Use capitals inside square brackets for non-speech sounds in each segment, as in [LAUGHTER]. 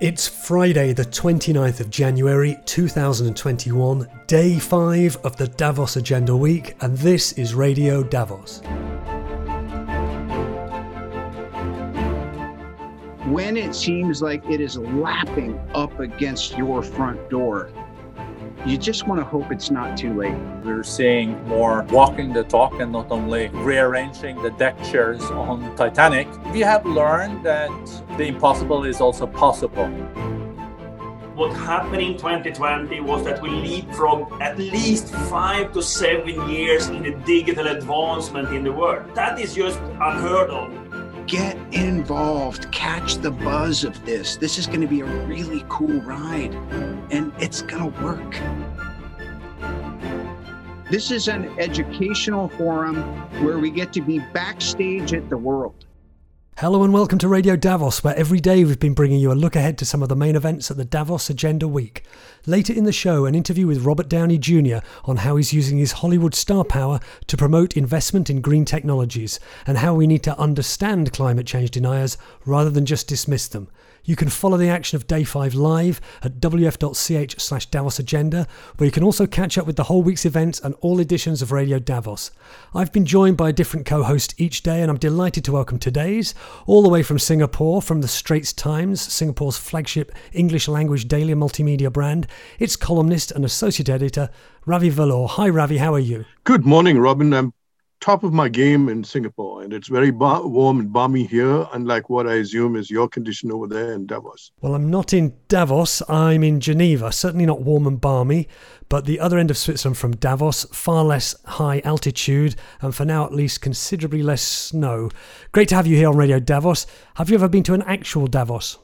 It's Friday, the 29th of January 2021, day 5 of the Davos Agenda Week, and this is Radio Davos. When it seems like it is lapping up against your front door, you just want to hope it's not too late. We're seeing more walking the talk and not only rearranging the deck chairs on Titanic. We have learned that the impossible is also possible. What happened in 2020 was that we leapfrogged at least five to seven years in the digital advancement in the world. That is just unheard of get involved, catch the buzz of this. This is going to be a really cool ride, and it's going to work. This is an educational forum where we get to be backstage at the world. Hello and welcome to Radio Davos, where every day we've been bringing you a look ahead to some of the main events at the Davos Agenda Week. Later in the show, an interview with Robert Downey Jr. on how he's using his Hollywood star power to promote investment in green technologies and how we need to understand climate change deniers rather than just dismiss them. You can follow the action of Day 5 live at wef.ch slash Davos Agenda, where you can also catch up with the whole week's events and all editions of Radio Davos. I've been joined by a different co host each day, and I'm delighted to welcome today's, all the way from Singapore, from the Straits Times, Singapore's flagship English language daily multimedia brand, its columnist and associate editor, Ravi Velloor. Hi, Ravi, how are you? Good morning, Robin. I'm top of my game in Singapore, and it's very bar- warm and balmy here, unlike what I assume is your condition over there in Davos. Well, I'm not in Davos, I'm in Geneva. Certainly not warm and balmy, but the other end of Switzerland from Davos, far less high altitude, and for now at least considerably less snow. Great to have you here on Radio Davos. Have you ever been to an actual Davos?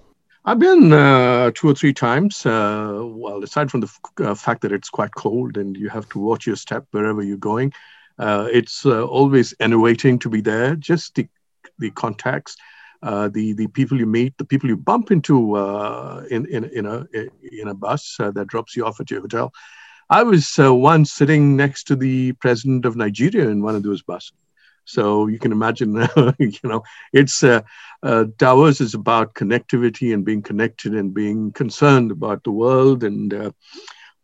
I've been uh, two or three times. Uh, well, aside from the f- uh, fact that it's quite cold and you have to watch your step wherever you're going, uh, it's uh, always enervating to be there. Just the the contacts, uh, the the people you meet, the people you bump into uh, in in in a in a bus uh, that drops you off at your hotel. I was uh, once sitting next to the president of Nigeria in one of those buses. So you can imagine, [LAUGHS] you know, it's uh, uh, Davos is about connectivity and being connected and being concerned about the world. And uh,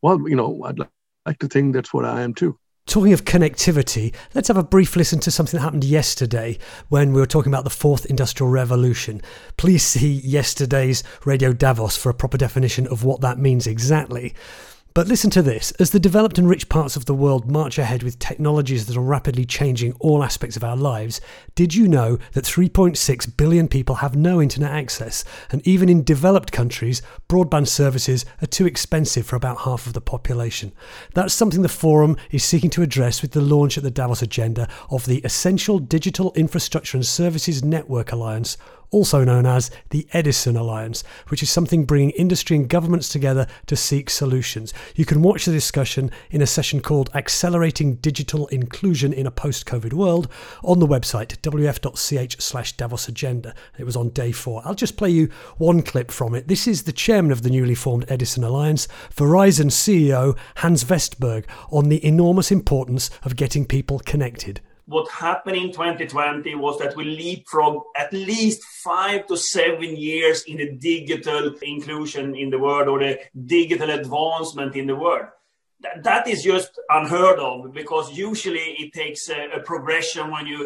well, you know, I'd like to think that's what I am too. Talking of connectivity, let's have a brief listen to something that happened yesterday when we were talking about the fourth industrial revolution. Please see yesterday's Radio Davos for a proper definition of what that means exactly. But listen to this as the developed and rich parts of the world march ahead with technologies that are rapidly changing all aspects of our lives, did you know that 3.6 billion people have no internet access? And even in developed countries, broadband services are too expensive for about half of the population. That's something the Forum is seeking to address with the launch at the Davos agenda of the Essential Digital Infrastructure and Services Network Alliance, also known as the Edison Alliance, which is something bringing industry and governments together to seek solutions. You can watch the discussion in a session called Accelerating Digital Inclusion in a Post COVID World on the website wef.ch slash Davos Agenda. It was on day four. I'll just play you one clip from it. This is the chairman of the newly formed Edison Alliance, Verizon CEO Hans Vestberg, on the enormous importance of getting people connected what happened in 2020 was that we leapfrogged at least five to seven years in the digital inclusion in the world or the digital advancement in the world. that is just unheard of because usually it takes a, a progression when you,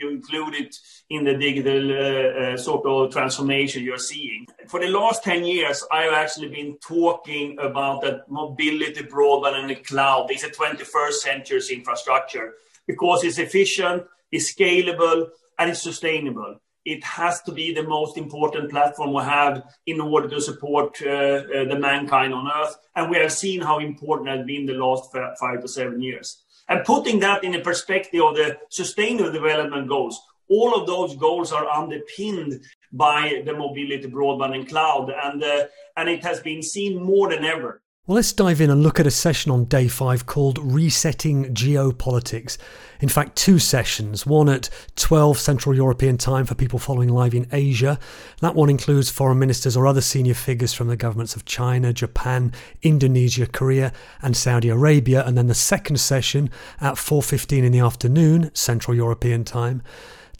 you include it in the digital uh, uh, sort of transformation you're seeing. For the last 10 years, I've actually been talking about that mobility, broadband, and the cloud is a 21st century infrastructure because it's efficient, it's scalable, and it's sustainable. It has to be the most important platform we have in order to support uh, uh, the mankind on Earth. And we have seen how important it has been the last five to seven years. And putting that in the perspective of the sustainable development goals, all of those goals are underpinned by the mobility, broadband, and cloud. And, uh, and it has been seen more than ever. Well, let's dive in and look at a session on day five called Resetting Geopolitics. In fact, two sessions, one at 12 Central European time for people following live in Asia. That one includes foreign ministers or other senior figures from the governments of China, Japan, Indonesia, Korea, and Saudi Arabia. And then the second session at 4.15 in the afternoon, Central European time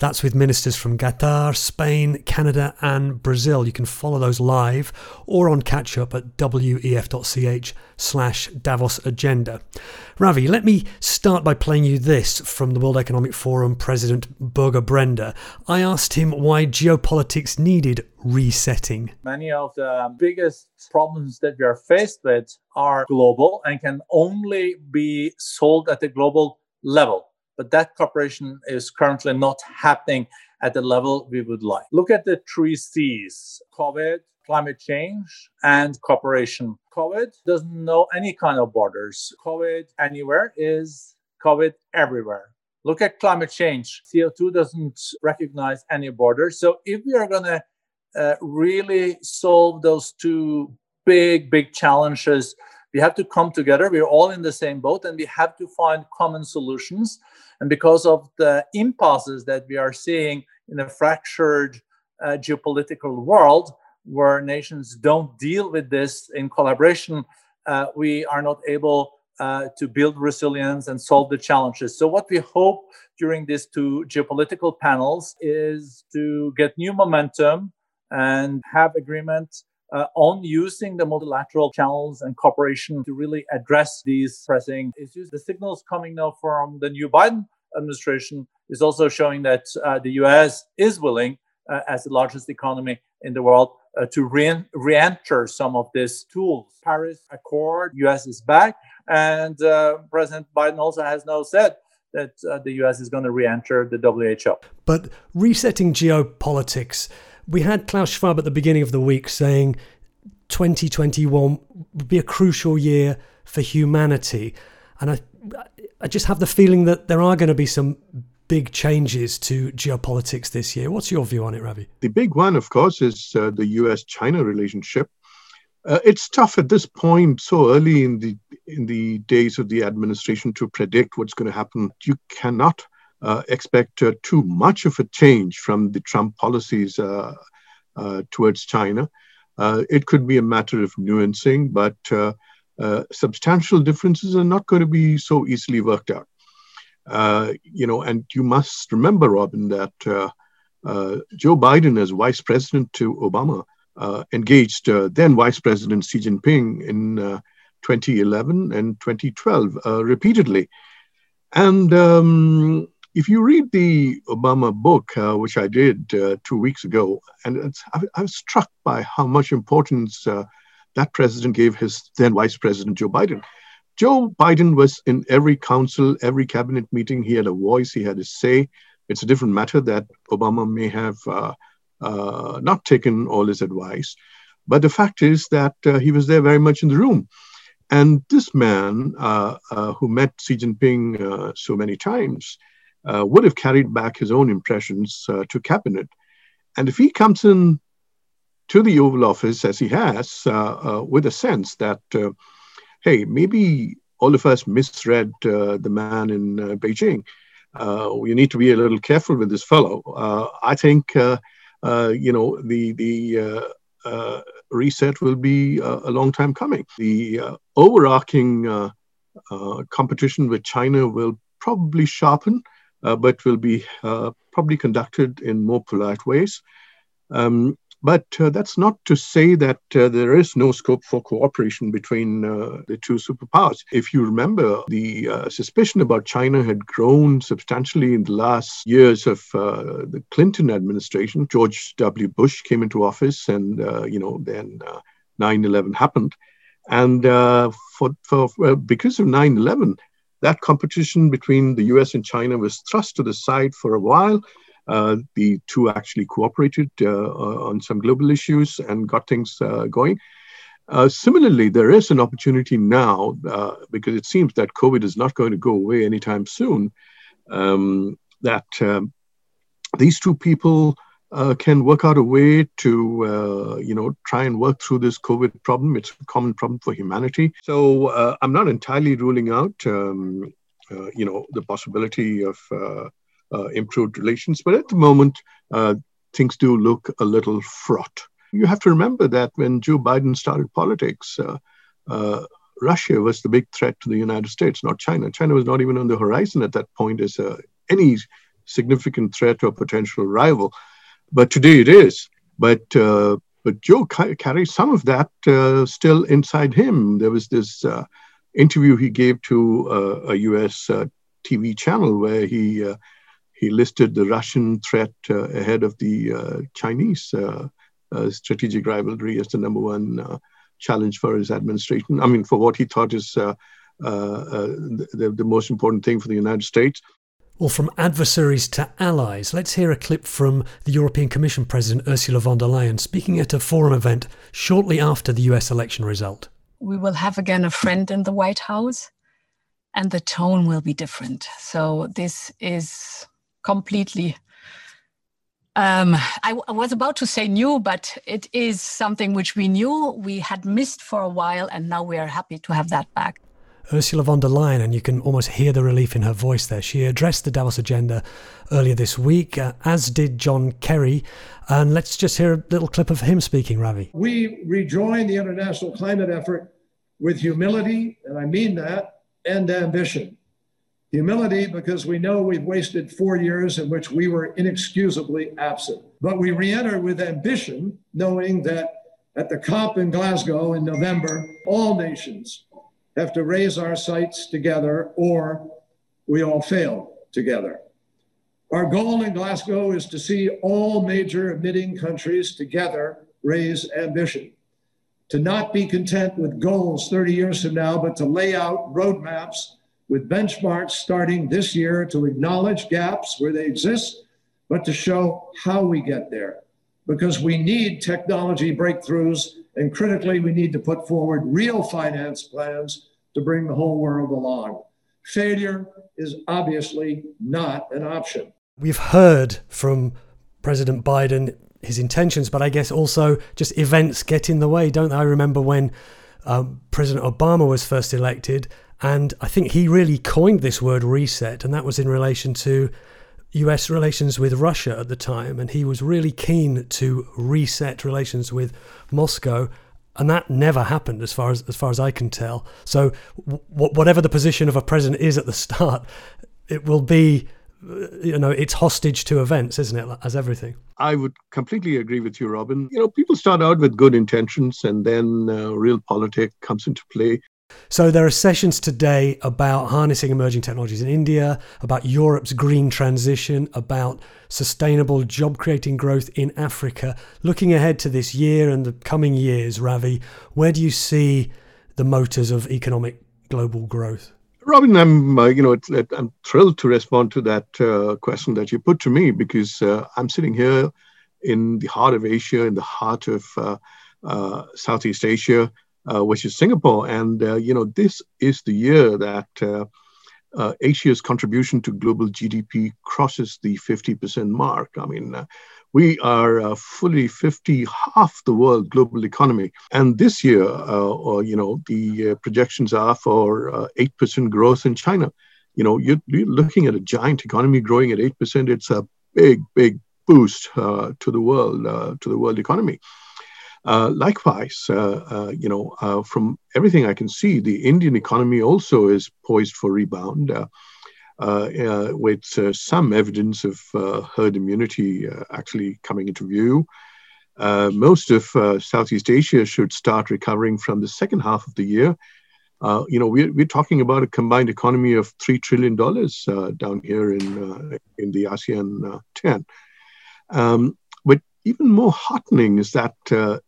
That's with ministers from Qatar, Spain, Canada, and Brazil. You can follow those live or on catch up at wef.ch slash Davos Agenda. Ravi, let me start by playing you this from the World Economic Forum President Børge Brende. I asked him why geopolitics needed resetting. Many of the biggest problems that we are faced with are global and can only be solved at the global level but that cooperation is currently not happening at the level we would like. Look at the three C's COVID, climate change, and cooperation. COVID doesn't know any kind of borders. COVID anywhere is COVID everywhere. Look at climate change. CO2 doesn't recognize any borders. So if we are going to uh, really solve those two big, big challenges, we have to come together. We're all in the same boat and we have to find common solutions. And because of the impasses that we are seeing in a fractured uh, geopolitical world where nations don't deal with this in collaboration, uh, we are not able uh, to build resilience and solve the challenges. So, what we hope during these two geopolitical panels is to get new momentum and have agreement uh, on using the multilateral channels and cooperation to really address these pressing issues. The signals coming now from the new Biden administration is also showing that uh, the US is willing, uh, as the largest economy in the world, uh, to re enter some of these tools. Paris Accord, US is back, and uh, President Biden also has now said that uh, the US is going to re enter the WHO. But resetting geopolitics we had Klaus Schwab at the beginning of the week saying 2021 would be a crucial year for humanity. And I, I just have the feeling that there are going to be some big changes to geopolitics this year. What's your view on it, Ravi? The big one, of course, is uh, the US China relationship. Uh, it's tough at this point, so early in the in the days of the administration, to predict what's going to happen. You cannot uh, expect uh, too much of a change from the Trump policies uh, uh towards China. Uh, it could be a matter of nuancing, but uh, substantial differences are not going to be so easily worked out. you know, and you must remember, Robin, that Joe Biden, as vice president to Obama, engaged then Vice President Xi Jinping in 2011 and 2012 repeatedly. And um, if you read the Obama book, uh, which I did uh, two weeks ago, and I, I, was struck by how much importance uh, that president gave his then Vice President Joe Biden. Joe Biden was in every council, every cabinet meeting. He had a voice, he had a say. It's a different matter that Obama may have uh, uh, not taken all his advice. But the fact is that uh, he was there very much in the room. And this man, who met Xi Jinping so many times, uh, would have carried back his own impressions uh, to cabinet. And if he comes in to the Oval Office, as he has, uh, uh with a sense that, uh, hey, maybe all of us misread uh, the man in uh, Beijing, uh, we need to be a little careful with this fellow. I think, you know, the the reset will be a long time coming. The overarching competition with China will probably sharpen but will be uh, probably conducted in more polite ways. Um, but uh, that's not to say that uh, there is no scope for cooperation between uh, the two superpowers. If you remember, the uh, suspicion about China had grown substantially in the last years of the Clinton administration. George W. Bush came into office, and you know then 9/11 happened, and for, for because of 9/11, that competition between the US and China was thrust to the side for a while. Uh, the two actually cooperated uh, uh on some global issues and got things uh, going. Uh, similarly, there is an opportunity now uh, because it seems that COVID is not going to go away anytime soon. Um, that um, these two people uh, can work out a way to, uh, you know, try and work through this COVID problem. It's a common problem for humanity. So uh, I'm not entirely ruling out, um, uh, you know, the possibility of uh, uh, improved relations. But at the moment, things do look a little fraught. You have to remember that when Joe Biden started politics, Russia was the big threat to the United States, not China. China was not even on the horizon at that point as any significant threat or potential rival. But today it is. But uh, but Joe ca- carries some of that uh, still inside him. There was this uh, interview he gave to uh, a U.S. Uh, TV channel where he uh, he listed the Russian threat ahead of the Chinese strategic rivalry as the number one challenge for his administration. I mean, for what he thought is the, the most important thing for the United States. Well, from adversaries to allies, let's hear a clip from the European Commission President Ursula von der Leyen speaking at a forum event shortly after the US election result. We will have again a friend in the White House, and the tone will be different. So, this is completely. Um, I, I was about to say new, but it is something which we knew we had missed for a while, and now we are happy to have that back. Ursula von der Leyen, and you can almost hear the relief in her voice there. She addressed the Davos agenda earlier this week, uh, as did John Kerry. And let's just hear a little clip of him speaking, Ravi. We rejoin the international climate effort with humility, and I mean that, and ambition. Humility because we know we've wasted four years in which we were inexcusably absent. But we re enter with ambition, knowing that at the COP in Glasgow in November, all nations have to raise our sights together or we all fail together. Our goal in Glasgow is to see all major emitting countries together raise ambition, to not be content with goals 30 years from now, but to lay out roadmaps with benchmarks starting this year to acknowledge gaps where they exist, but to show how we get there. Because we need technology breakthroughs, and critically, we need to put forward real finance plans to bring the whole world along. Failure is obviously not an option. We've heard from President Biden his intentions, but I guess also just events get in the way, don't they? I remember when um, President Obama was first elected, and I think he really coined this word reset, and that was in relation to US relations with Russia at the time. And he was really keen to reset relations with Moscow and that never happened as far as as far as I can tell. So w- whatever the position of a president is at the start, it will be you know it's hostage to events isn't it as everything i would completely agree with you robin you know people start out with good intentions and then uh, real politics comes into play so there are sessions today about harnessing emerging technologies in India, about Europe's green transition, about sustainable job creating growth in Africa. Looking ahead to this year and the coming years, Ravi, where do you see the motors of economic global growth? Robin, I'm uh, you know I'm thrilled to respond to that uh, question that you put to me because uh, I'm sitting here in the heart of Asia, in the heart of uh, uh, Southeast Asia which is Singapore. And, uh, you know, this is the year that uh, uh Asia's contribution to global GDP crosses the 50% mark. I mean, uh, we are uh, fully 50, half the world global economy. And this year, or, you know, the projections are for 8% growth in China. You know, you're, you're, looking at a giant economy growing at 8%. It's a big, big boost to the world, to the world economy. Uh, likewise, uh, uh, you know, uh, from everything I can see, the Indian economy also is poised for rebound, uh, uh, with some evidence of herd immunity actually coming into view. most of Southeast Asia should start recovering from the second half of the year. you know, we're, we're talking about a combined economy of three trillion dollars down here in in the ASEAN 10. Um, but even more heartening is that uh,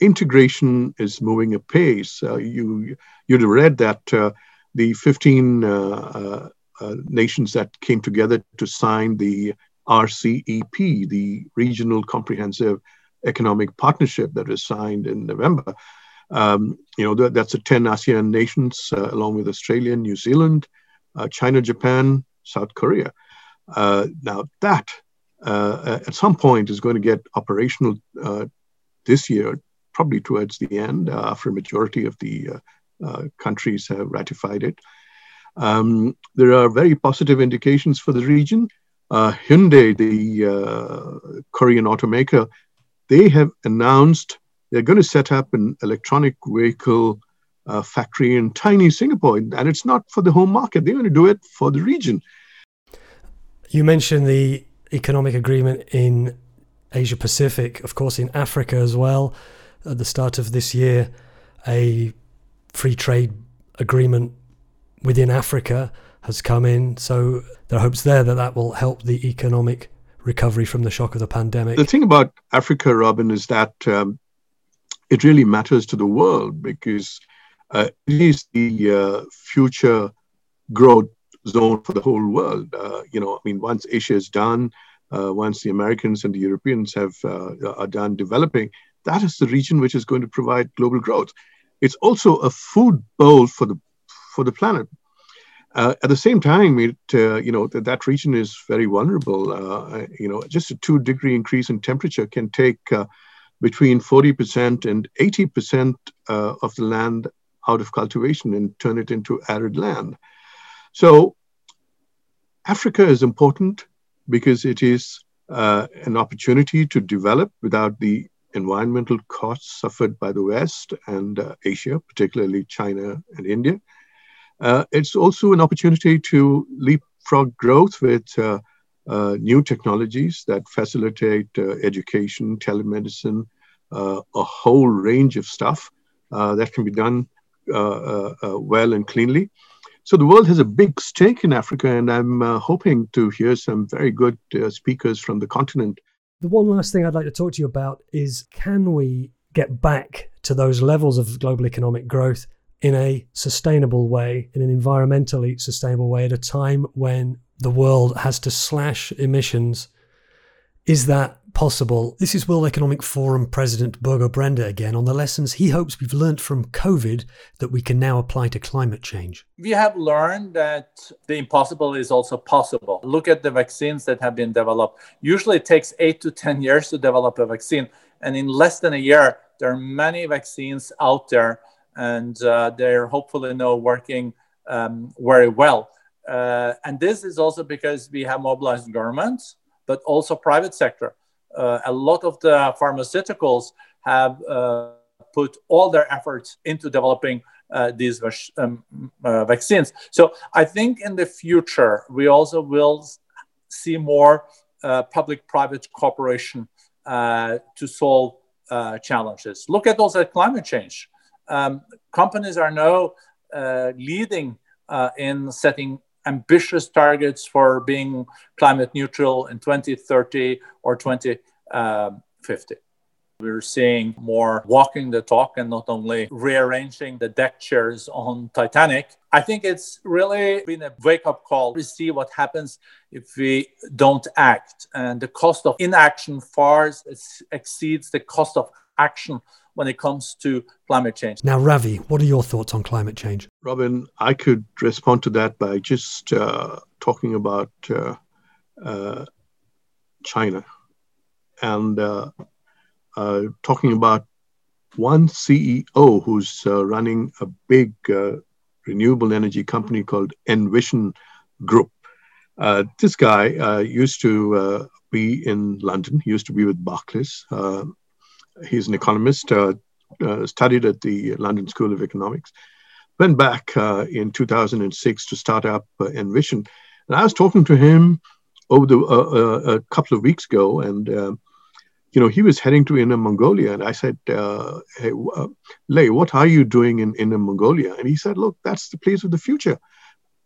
integration is moving apace. Uh, you you'd have read that uh, the 15 uh, uh, uh, nations that came together to sign the RCEP, the Regional Comprehensive Economic Partnership that was signed in November. Um, you know that's the 10 ASEAN nations, along with Australia, New Zealand, China, Japan, South Korea. now that at some point is going to get operational this year probably towards the end, uh, after a majority of the uh, uh, countries have ratified it. Um, there are very positive indications for the region. Hyundai, the Korean automaker, they have announced they're going to set up an electronic vehicle uh, factory in tiny Singapore, and it's not for the home market. They're going to do it for the region. You mentioned the economic agreement in Asia Pacific, of course, in Africa as well. At the start of this year, a free trade agreement within Africa has come in. So there are hopes there that that will help the economic recovery from the shock of the pandemic. The thing about Africa, Robin, is that um, it really matters to the world because uh, it is the uh, future growth zone for the whole world. Uh, you know, I mean, once Asia is done, uh, once the Americans and the Europeans have uh, are done developing, that is the region which is going to provide global growth. It's also a food bowl for the for the planet. Uh, at the same time, it uh, you know that, that region is very vulnerable. Uh, you know, just a two degree increase in temperature can take uh, between forty percent and eighty percent uh, of the land out of cultivation and turn it into arid land. So, Africa is important because it is uh, an opportunity to develop without the environmental costs suffered by the West and Asia, particularly China and India. Uh, it's also an opportunity to leapfrog growth with uh, uh, new technologies that facilitate uh, education, telemedicine, uh, a whole range of stuff uh, that can be done well and cleanly. So the world has a big stake in Africa, and I'm hoping to hear some very good speakers from the continent. The one last thing I'd like to talk to you about is can we get back to those levels of global economic growth in a sustainable way, in an environmentally sustainable way, at a time when the world has to slash emissions. Is that possible? This is World Economic Forum President Børge Brende again on the lessons he hopes we've learned from COVID that we can now apply to climate change. We have learned that the impossible is also possible. Look at the vaccines that have been developed. Usually it takes eight to 10 years to develop a vaccine. And in less than a year, there are many vaccines out there and uh, they're hopefully now working um, very well. Uh, and this is also because we have mobilized governments, but also private sector. Uh, a lot of the pharmaceuticals have uh, put all their efforts into developing uh, these um, uh, vaccines. So I think in the future we also will see more public-private cooperation to solve challenges. Look at also climate change um, companies are now uh, leading uh, in setting ambitious targets for being climate neutral in 2030 or 2050. We're seeing more walking the talk and not only rearranging the deck chairs on Titanic. I think it's really been a wake up call to see what happens if we don't act. And the cost of inaction far exceeds the cost of action when it comes to climate change. Now, Ravi, what are your thoughts on climate change? Robin, I could respond to that by just uh, talking about uh, uh, China and uh, uh, talking about one CEO who's uh, running a big renewable energy company called Envision Group. this guy used to be in London. He used to be with Barclays. He's an economist, uh, uh, studied at the London School of Economics. Went back uh, in 2006 to start up Envision. And I was talking to him over the, a couple of weeks ago, and you know, he was heading to Inner Mongolia. And I said, uh, hey, uh, Lei, what are you doing in Inner Mongolia? And he said, look, that's the place of the future.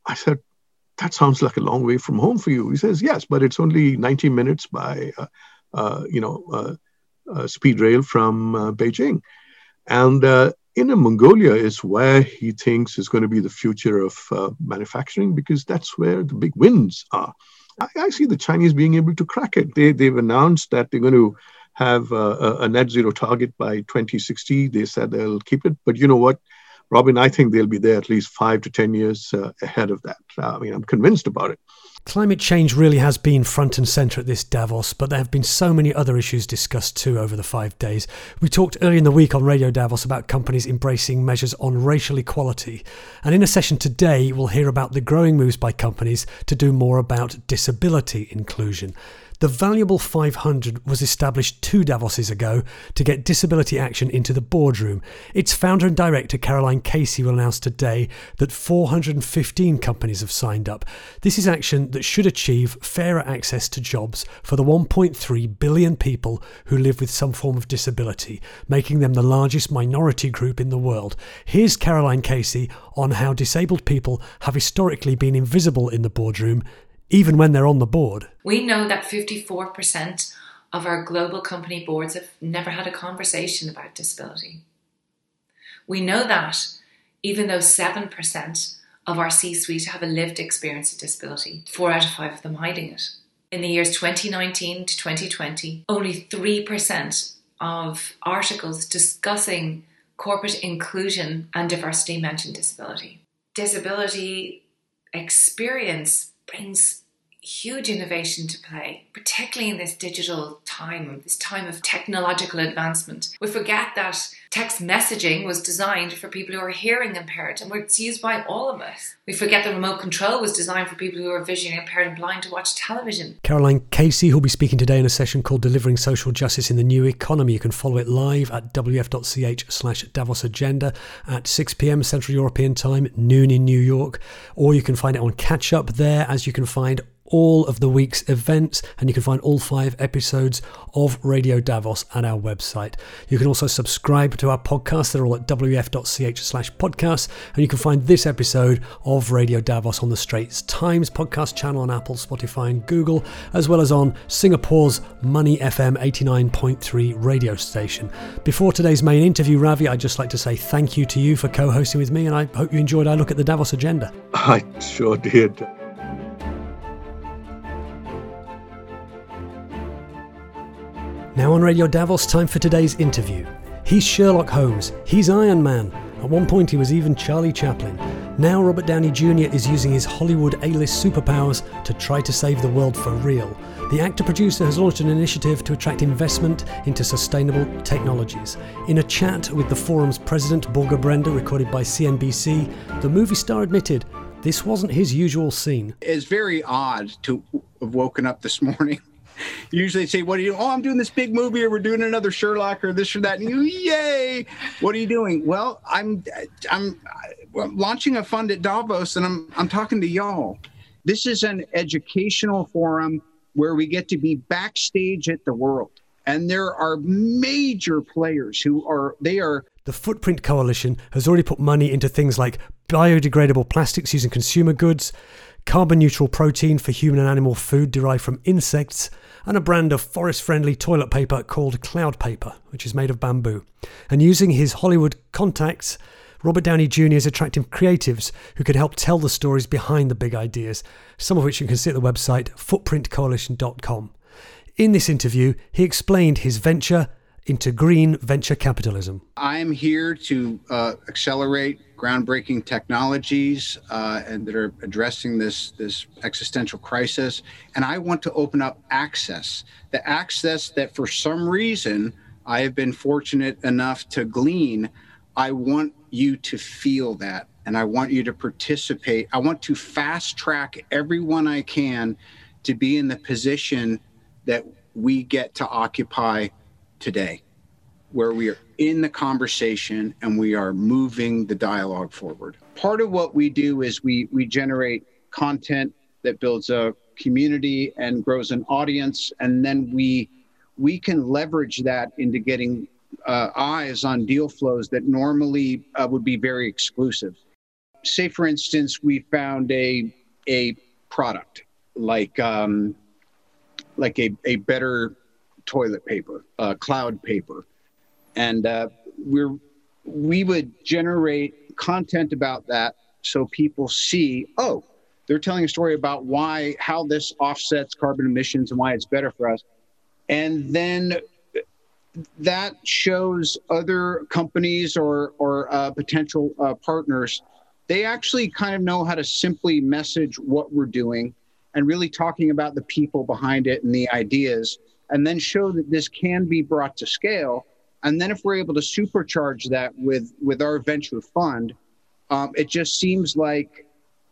I said, that sounds like a long way from home for you. He says, yes, but it's only 90 minutes by, uh, you know, speed rail from uh, Beijing. And uh, Inner Mongolia is where he thinks is going to be the future of manufacturing because that's where the big wins are. I, I, see the Chinese being able to crack it. They, they've announced that they're going to have a, a net zero target by 2060. They said they'll keep it. But you know what? Robin, I think they'll be there at least five to 10 years uh, ahead of that. Uh, I mean, I'm convinced about it. Climate change really has been front and centre at this Davos, but there have been so many other issues discussed too over the five days. We talked earlier in the week on Radio Davos about companies embracing measures on racial equality. And in a session today, we'll hear about the growing moves by companies to do more about disability inclusion. The valuable 500 was established two Davoses ago to get disability action into the boardroom. Its founder and director, Caroline Casey, will announce today that 415 companies have signed up. This is action that should achieve fairer access to jobs for the 1.3 billion people who live with some form of disability, making them the largest minority group in the world. Here's Caroline Casey on how disabled people have historically been invisible in the boardroom even when they're on the board. We know that 54% of our global company boards have never had a conversation about disability. We know that even though 7% of our C suite have a lived experience of disability, four out of five of them hiding it. In the years 2019 to 2020, only 3% of articles discussing corporate inclusion and diversity mention disability. Disability experience brings huge innovation to play, particularly in this digital time, this time of technological advancement. We forget that text messaging was designed for people who are hearing impaired and it's used by all of us. We forget that remote control was designed for people who are visually impaired and blind to watch television. Caroline Casey, who'll be speaking today in a session called Delivering Social Justice in the New Economy. You can follow it live at wef.ch slash Davos Agenda at 6 pm Central European Time, noon in New York, or you can find it on Catch Up there as you can find all of the week's events, and you can find all five episodes of Radio Davos at our website. You can also subscribe to our podcast. They're all at wef.ch slash podcast, and you can find this episode of Radio Davos on the Straits Times podcast channel on Apple, Spotify, and Google, as well as on Singapore's Money FM 89.3 radio station. Before today's main interview, Ravi, I'd just like to say thank you to you for co hosting with me, and I hope you enjoyed our look at the Davos agenda. [LAUGHS] I sure did. Now on Radio Davos, time for today's interview. He's Sherlock Holmes, he's Iron Man. At one point, he was even Charlie Chaplin. Now, Robert Downey Jr. is using his Hollywood A list superpowers to try to save the world for real. The actor producer has launched an initiative to attract investment into sustainable technologies. In a chat with the forum's president, Børge Brende, recorded by CNBC, the movie star admitted this wasn't his usual scene. It's very odd to have woken up this morning [LAUGHS] usually say, "What are you? Oh, I'm doing this big movie, or we're doing another Sherlock, or this or that." And you, yay! What are you doing? Well, I'm I'm, I'm launching a fund at Davos, and I'm I'm talking to y'all. This is an educational forum where we get to be backstage at the world, and there are major players who are they are. The Footprint Coalition has already put money into things like biodegradable plastics using consumer goods, carbon neutral protein for human and animal food derived from insects, and a brand of forest friendly toilet paper called Cloud Paper, which is made of bamboo. And using his Hollywood contacts, Robert Downey Jr. is attracting creatives who can help tell the stories behind the big ideas, some of which you can see at the website footprintcoalition.com. In this interview, he explained his venture into green venture capitalism. I'm here to uh, accelerate groundbreaking technologies uh, and that are addressing this this existential crisis. And I want to open up access, the access that for some reason I have been fortunate enough to glean. I want you to feel that, and I want you to participate. I want to fast track everyone I can to be in the position that we get to occupy today where we are in the conversation and we are moving the dialogue forward. Part of what we do is we we generate content that builds a community and grows an audience and then we we can leverage that into getting uh, eyes on deal flows that normally uh, would be very exclusive. Say, for instance, we found a a product like um, like a, a better toilet paper, uh, cloud paper, and uh, we're we would generate content about that so people see oh they're telling a story about why how this offsets carbon emissions and why it's better for us. And then that shows other companies or or uh, potential uh, partners. They actually kind of know how to simply message what we're doing and really talking about the people behind it and the ideas and then show that this can be brought to scale and then if we're able to supercharge that with with our venture fund um, it just seems like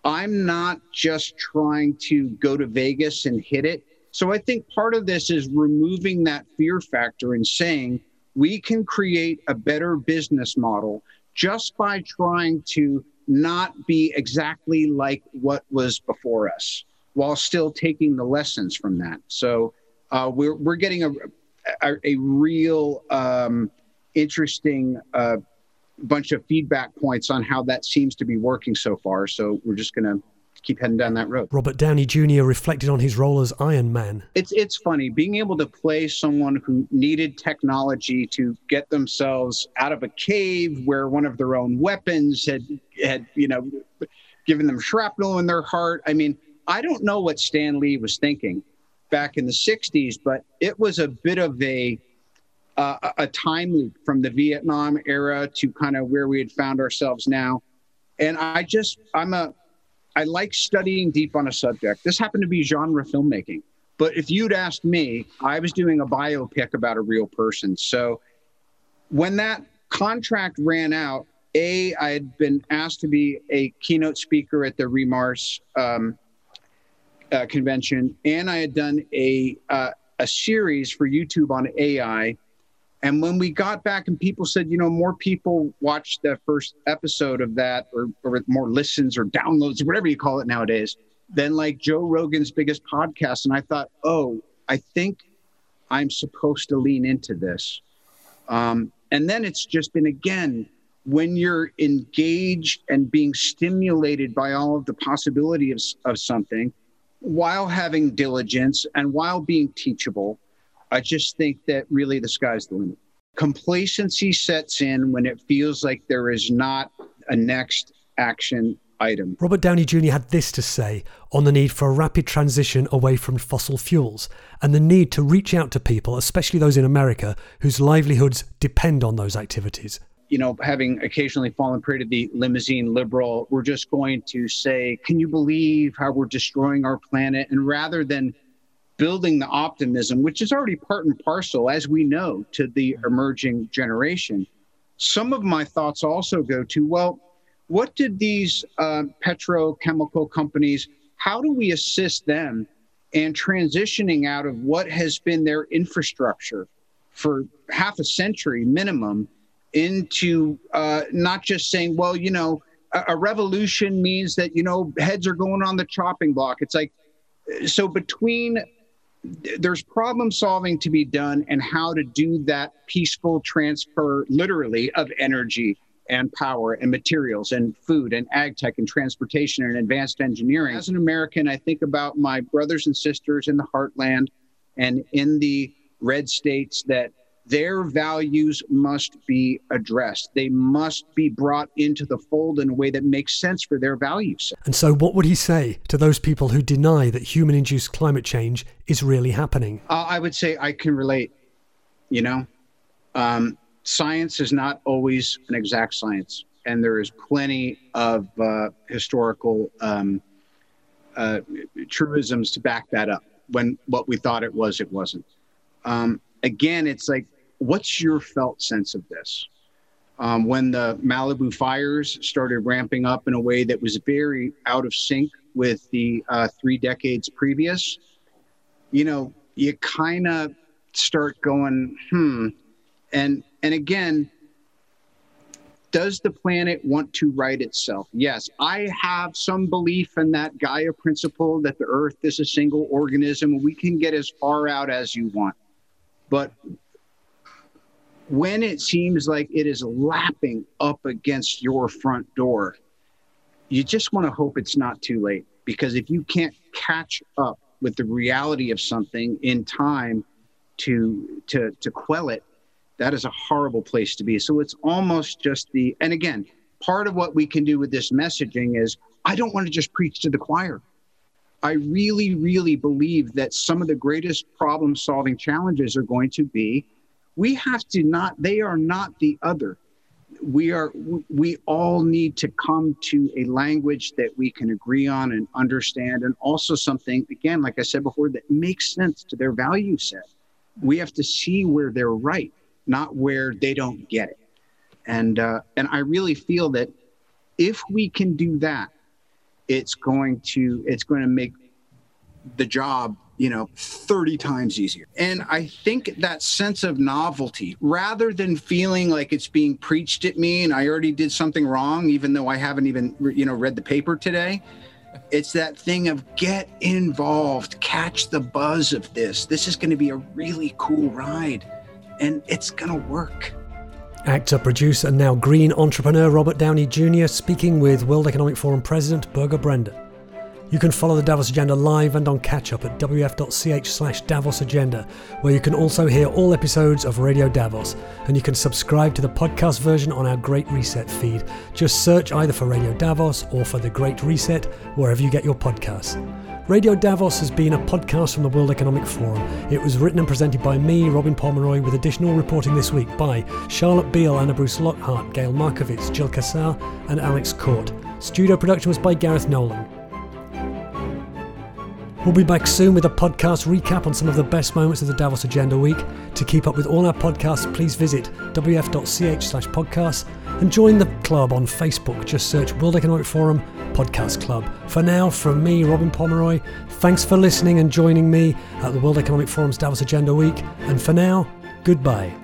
i'm not just trying to go to vegas and hit it So I think part of this is removing that fear factor and saying we can create a better business model just by trying to not be exactly like what was before us while still taking the lessons from that. So uh, we're, we're getting a, a, a real um, interesting uh, bunch of feedback points on how that seems to be working so far. So we're just going to keep heading down that road. Robert Downey Jr. reflected on his role as Iron Man. It's it's funny being able to play someone who needed technology to get themselves out of a cave where one of their own weapons had had you know given them shrapnel in their heart. I mean, I don't know what Stan Lee was thinking back in the '60s, but it was a bit of a uh, a time loop from the Vietnam era to kind of where we had found ourselves now. And I just, I'm a, I like studying deep on a subject. This happened to be genre filmmaking. But if you'd asked me, I was doing a biopic about a real person. So when that contract ran out, A, I had been asked to be a keynote speaker at the re:MARS um, uh, convention, and I had done a, uh, a series for YouTube on AI and when we got back and people said, you know, more people watched the first episode of that or, or more listens or downloads, whatever you call it nowadays, than like Joe Rogan's biggest podcast. And I thought, oh, I think I'm supposed to lean into this. Um, and then it's just been again, when you're engaged and being stimulated by all of the possibilities of, of something while having diligence and while being teachable I just think that really the sky's the limit. Complacency sets in when it feels like there is not a next action item. Robert Downey Jr. had this to say on the need for a rapid transition away from fossil fuels and the need to reach out to people, especially those in America, whose livelihoods depend on those activities. You know, having occasionally fallen prey to the limousine liberal, we're just going to say, Can you believe how we're destroying our planet? And rather than building the optimism, which is already part and parcel, as we know, to the emerging generation. Some of my thoughts also go to well, what did these uh, petrochemical companies, how do we assist them in transitioning out of what has been their infrastructure for half a century minimum into uh, not just saying, well, you know, a, a revolution means that, you know, heads are going on the chopping block. It's like, so between there's problem solving to be done and how to do that peaceful transfer literally of energy and power and materials and food and ag tech and transportation and advanced engineering. As an American, I think about my brothers and sisters in the heartland and in the red states that their values must be addressed. They must be brought into the fold in a way that makes sense for their values. And so, what would he say to those people who deny that human induced climate change is really happening? Uh, I would say I can relate. You know, um, science is not always an exact science, and there is plenty of uh, historical um, uh, truisms to back that up. When what we thought it was, it wasn't. Um, again, it's like what's your felt sense of this? Um, when the Malibu fires started ramping up in a way that was very out of sync with the uh, three decades previous, you know, you kind of start going, hmm. And and again, does the planet want to right itself? Yes, I have some belief in that Gaia principle that the Earth is a single organism. We can get as far out as you want. But when it seems like it is lapping up against your front door, you just want to hope it's not too late. Because if you can't catch up with the reality of something in time to to to quell it, that is a horrible place to be. So it's almost just the and again, part of what we can do with this messaging is I don't want to just preach to the choir. I really, really believe that some of the greatest problem solving challenges are going to be we have to not they are not the other. We are we all need to come to a language that we can agree on and understand and also something again like i said before that makes sense to their value set. We have to see where they're right not where they don't get it. And uh, and i really feel that if we can do that it's going to it's going to make the job you know, 30 times easier. And I think that sense of novelty, rather than feeling like it's being preached at me and I already did something wrong, even though I haven't even, you know, read the paper today, it's that thing of get involved, catch the buzz of this. This is going to be a really cool ride and it's going to work. Actor, producer, and now green entrepreneur Robert Downey Jr. speaking with World Economic Forum President Børge Brende. You can follow the Davos Agenda live and on catch up at wef.ch slash Davos Agenda, where you can also hear all episodes of Radio Davos, and you can subscribe to the podcast version on our Great Reset feed. Just search either for Radio Davos or for The Great Reset, wherever you get your podcasts. Radio Davos has been a podcast from the World Economic Forum. It was written and presented by me, Robin Pomeroy, with additional reporting this week by Charlotte Beale, Anna Bruce Lockhart, Gayle Markovitz, Jill Cassar, and Alex Court. Studio production was by Gareth Nolan. We'll be back soon with a podcast recap on some of the best moments of the Davos Agenda Week. To keep up with all our podcasts, please visit wef.ch slash podcasts and join the club on Facebook. Just search World Economic Forum Podcast Club. For now, from me, Robin Pomeroy, thanks for listening and joining me at the World Economic Forum's Davos Agenda Week. And for now, goodbye.